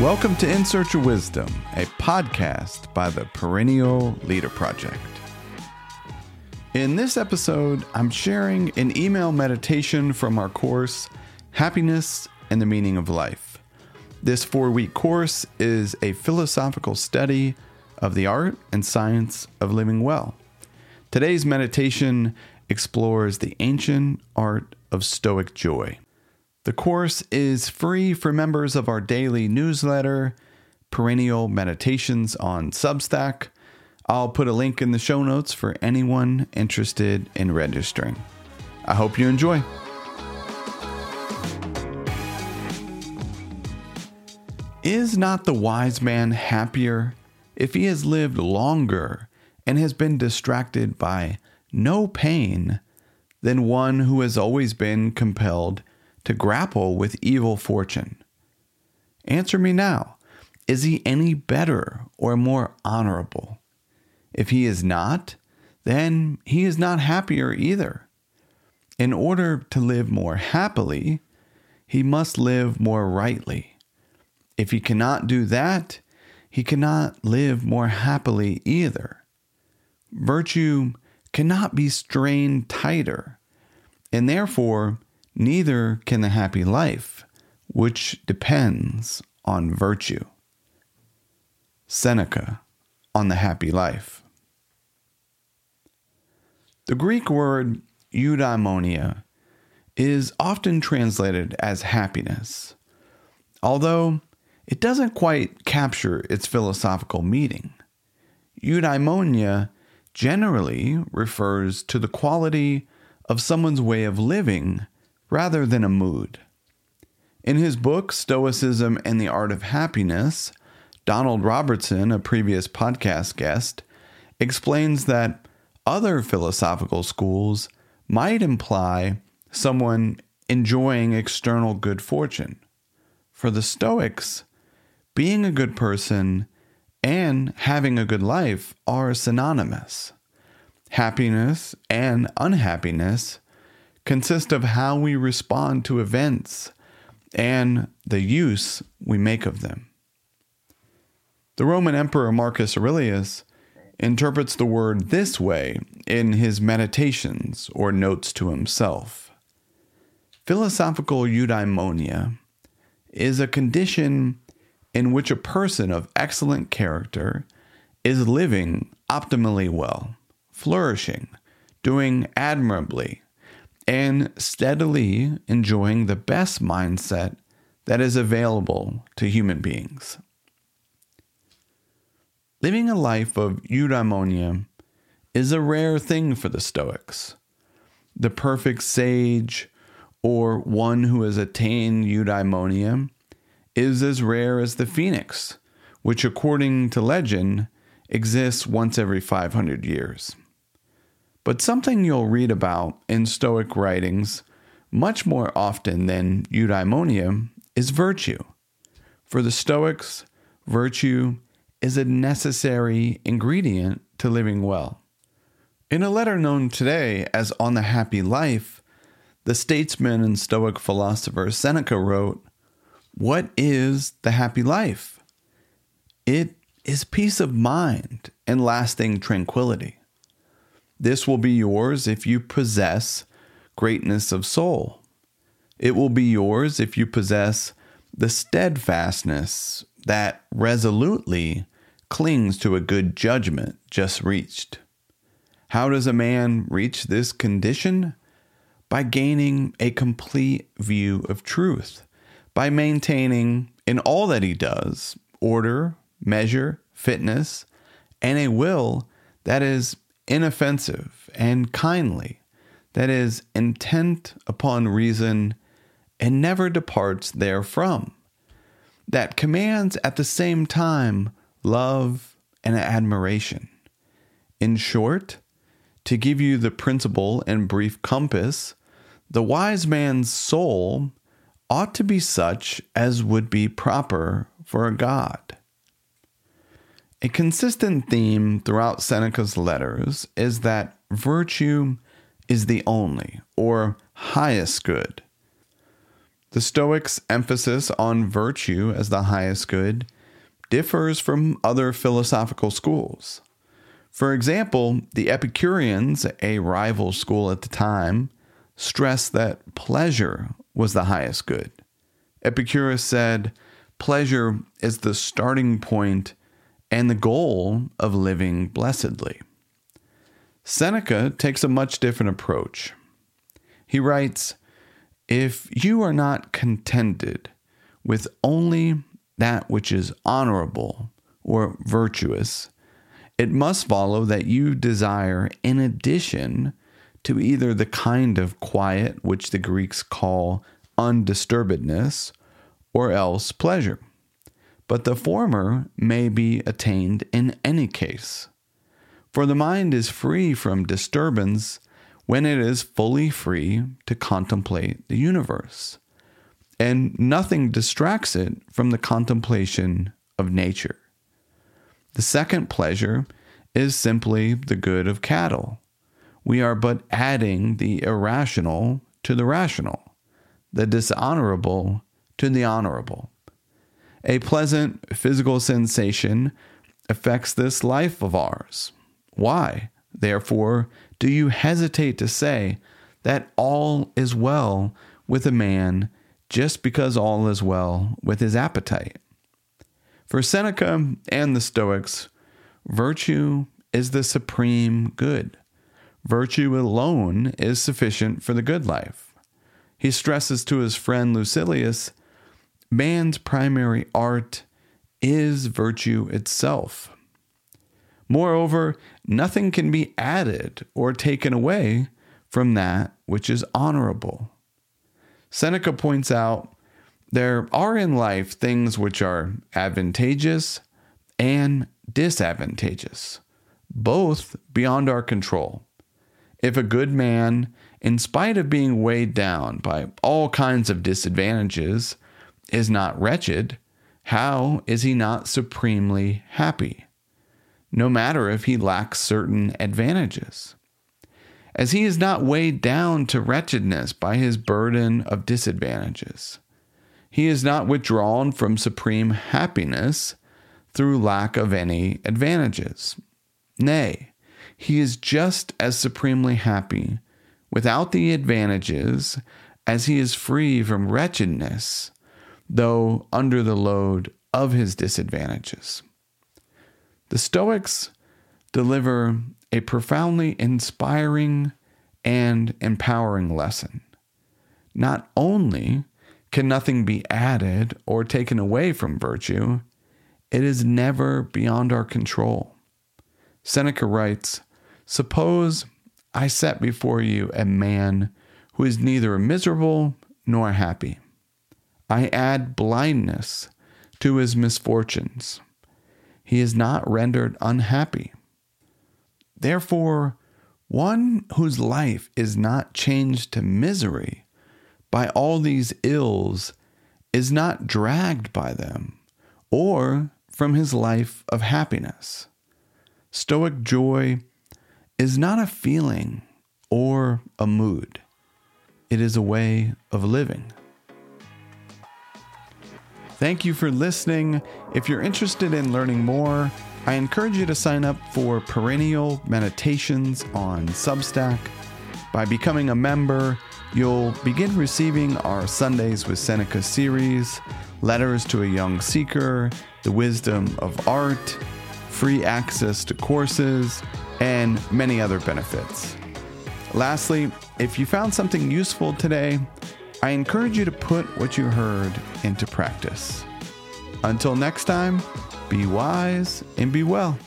Welcome to In Search of Wisdom, a podcast by the Perennial Leader Project. In this episode, I'm sharing an email meditation from our course, Happiness and the Meaning of Life. This four week course is a philosophical study of the art and science of living well. Today's meditation explores the ancient art of Stoic joy. The course is free for members of our daily newsletter, Perennial Meditations on Substack. I'll put a link in the show notes for anyone interested in registering. I hope you enjoy. Is not the wise man happier if he has lived longer and has been distracted by no pain than one who has always been compelled to grapple with evil fortune? Answer me now. Is he any better or more honorable? If he is not, then he is not happier either. In order to live more happily, he must live more rightly. If he cannot do that, he cannot live more happily either. Virtue cannot be strained tighter, and therefore neither can the happy life, which depends on virtue. Seneca on the happy life. The Greek word eudaimonia is often translated as happiness, although it doesn't quite capture its philosophical meaning. Eudaimonia generally refers to the quality of someone's way of living rather than a mood. In his book, Stoicism and the Art of Happiness, Donald Robertson, a previous podcast guest, explains that other philosophical schools might imply someone enjoying external good fortune. For the Stoics, being a good person and having a good life are synonymous. Happiness and unhappiness consist of how we respond to events and the use we make of them. The Roman Emperor Marcus Aurelius interprets the word this way in his Meditations or Notes to himself. Philosophical eudaimonia is a condition in which a person of excellent character is living optimally well, flourishing, doing admirably, and steadily enjoying the best mindset that is available to human beings. Living a life of eudaimonia is a rare thing for the Stoics. The perfect sage, or one who has attained eudaimonia, is as rare as the phoenix, which, according to legend, exists once every 500 years. But something you'll read about in Stoic writings much more often than eudaimonia is virtue. For the Stoics, virtue is a necessary ingredient to living well. In a letter known today as On the Happy Life, the statesman and Stoic philosopher Seneca wrote, What is the happy life? It is peace of mind and lasting tranquility. This will be yours if you possess greatness of soul. It will be yours if you possess the steadfastness that resolutely clings to a good judgment just reached. How does a man reach this condition? By gaining a complete view of truth, by maintaining in all that he does order, measure, fitness, and a will that is inoffensive and kindly, that is intent upon reason and never departs therefrom, that commands at the same time love, and admiration. In short, to give you the principle and brief compass, the wise man's soul ought to be such as would be proper for a god. A consistent theme throughout Seneca's letters is that virtue is the only or highest good. The Stoics' emphasis on virtue as the highest good differs from other philosophical schools. For example, the Epicureans, a rival school at the time, stressed that pleasure was the highest good. Epicurus said, Pleasure is the starting point and the goal of living blessedly. Seneca takes a much different approach. He writes, If you are not contented with only that which is honorable or virtuous, it must follow that you desire, in addition to either the kind of quiet which the Greeks call undisturbedness, or else pleasure. But the former may be attained in any case. For the mind is free from disturbance when it is fully free to contemplate the universe, and nothing distracts it from the contemplation of nature. The second pleasure is simply the good of cattle. We are but adding the irrational to the rational, the dishonorable to the honorable. A pleasant physical sensation affects this life of ours. Why, therefore, do you hesitate to say that all is well with a man just because all is well with his appetite? For Seneca and the Stoics, virtue is the supreme good. Virtue alone is sufficient for the good life. He stresses to his friend Lucilius man's primary art is virtue itself. Moreover, nothing can be added or taken away from that which is honorable. Seneca points out there are in life things which are advantageous and disadvantageous, both beyond our control. If a good man, in spite of being weighed down by all kinds of disadvantages, is not wretched, how is he not supremely happy? No matter if he lacks certain advantages as he is not weighed down to wretchedness by his burden of disadvantages. He is not withdrawn from supreme happiness through lack of any advantages. Nay, he is just as supremely happy without the advantages as he is free from wretchedness, though under the load of his disadvantages. The Stoics deliver a profoundly inspiring and empowering lesson. Not only can nothing be added or taken away from virtue, it is never beyond our control. Seneca writes Suppose I set before you a man who is neither miserable nor happy. I add blindness to his misfortunes. He is not rendered unhappy. Therefore, one whose life is not changed to misery by all these ills is not dragged by them or from his life of happiness. Stoic joy is not a feeling or a mood, it is a way of living. Thank you for listening. If you're interested in learning more, I encourage you to sign up for Perennial Meditations on Substack. By becoming a member, you'll begin receiving our Sundays with Seneca series, Letters to a Young Seeker, The Wisdom of Art, free access to courses, and many other benefits. Lastly, if you found something useful today, I encourage you to put what you heard into practice. Until next time, be wise and be well.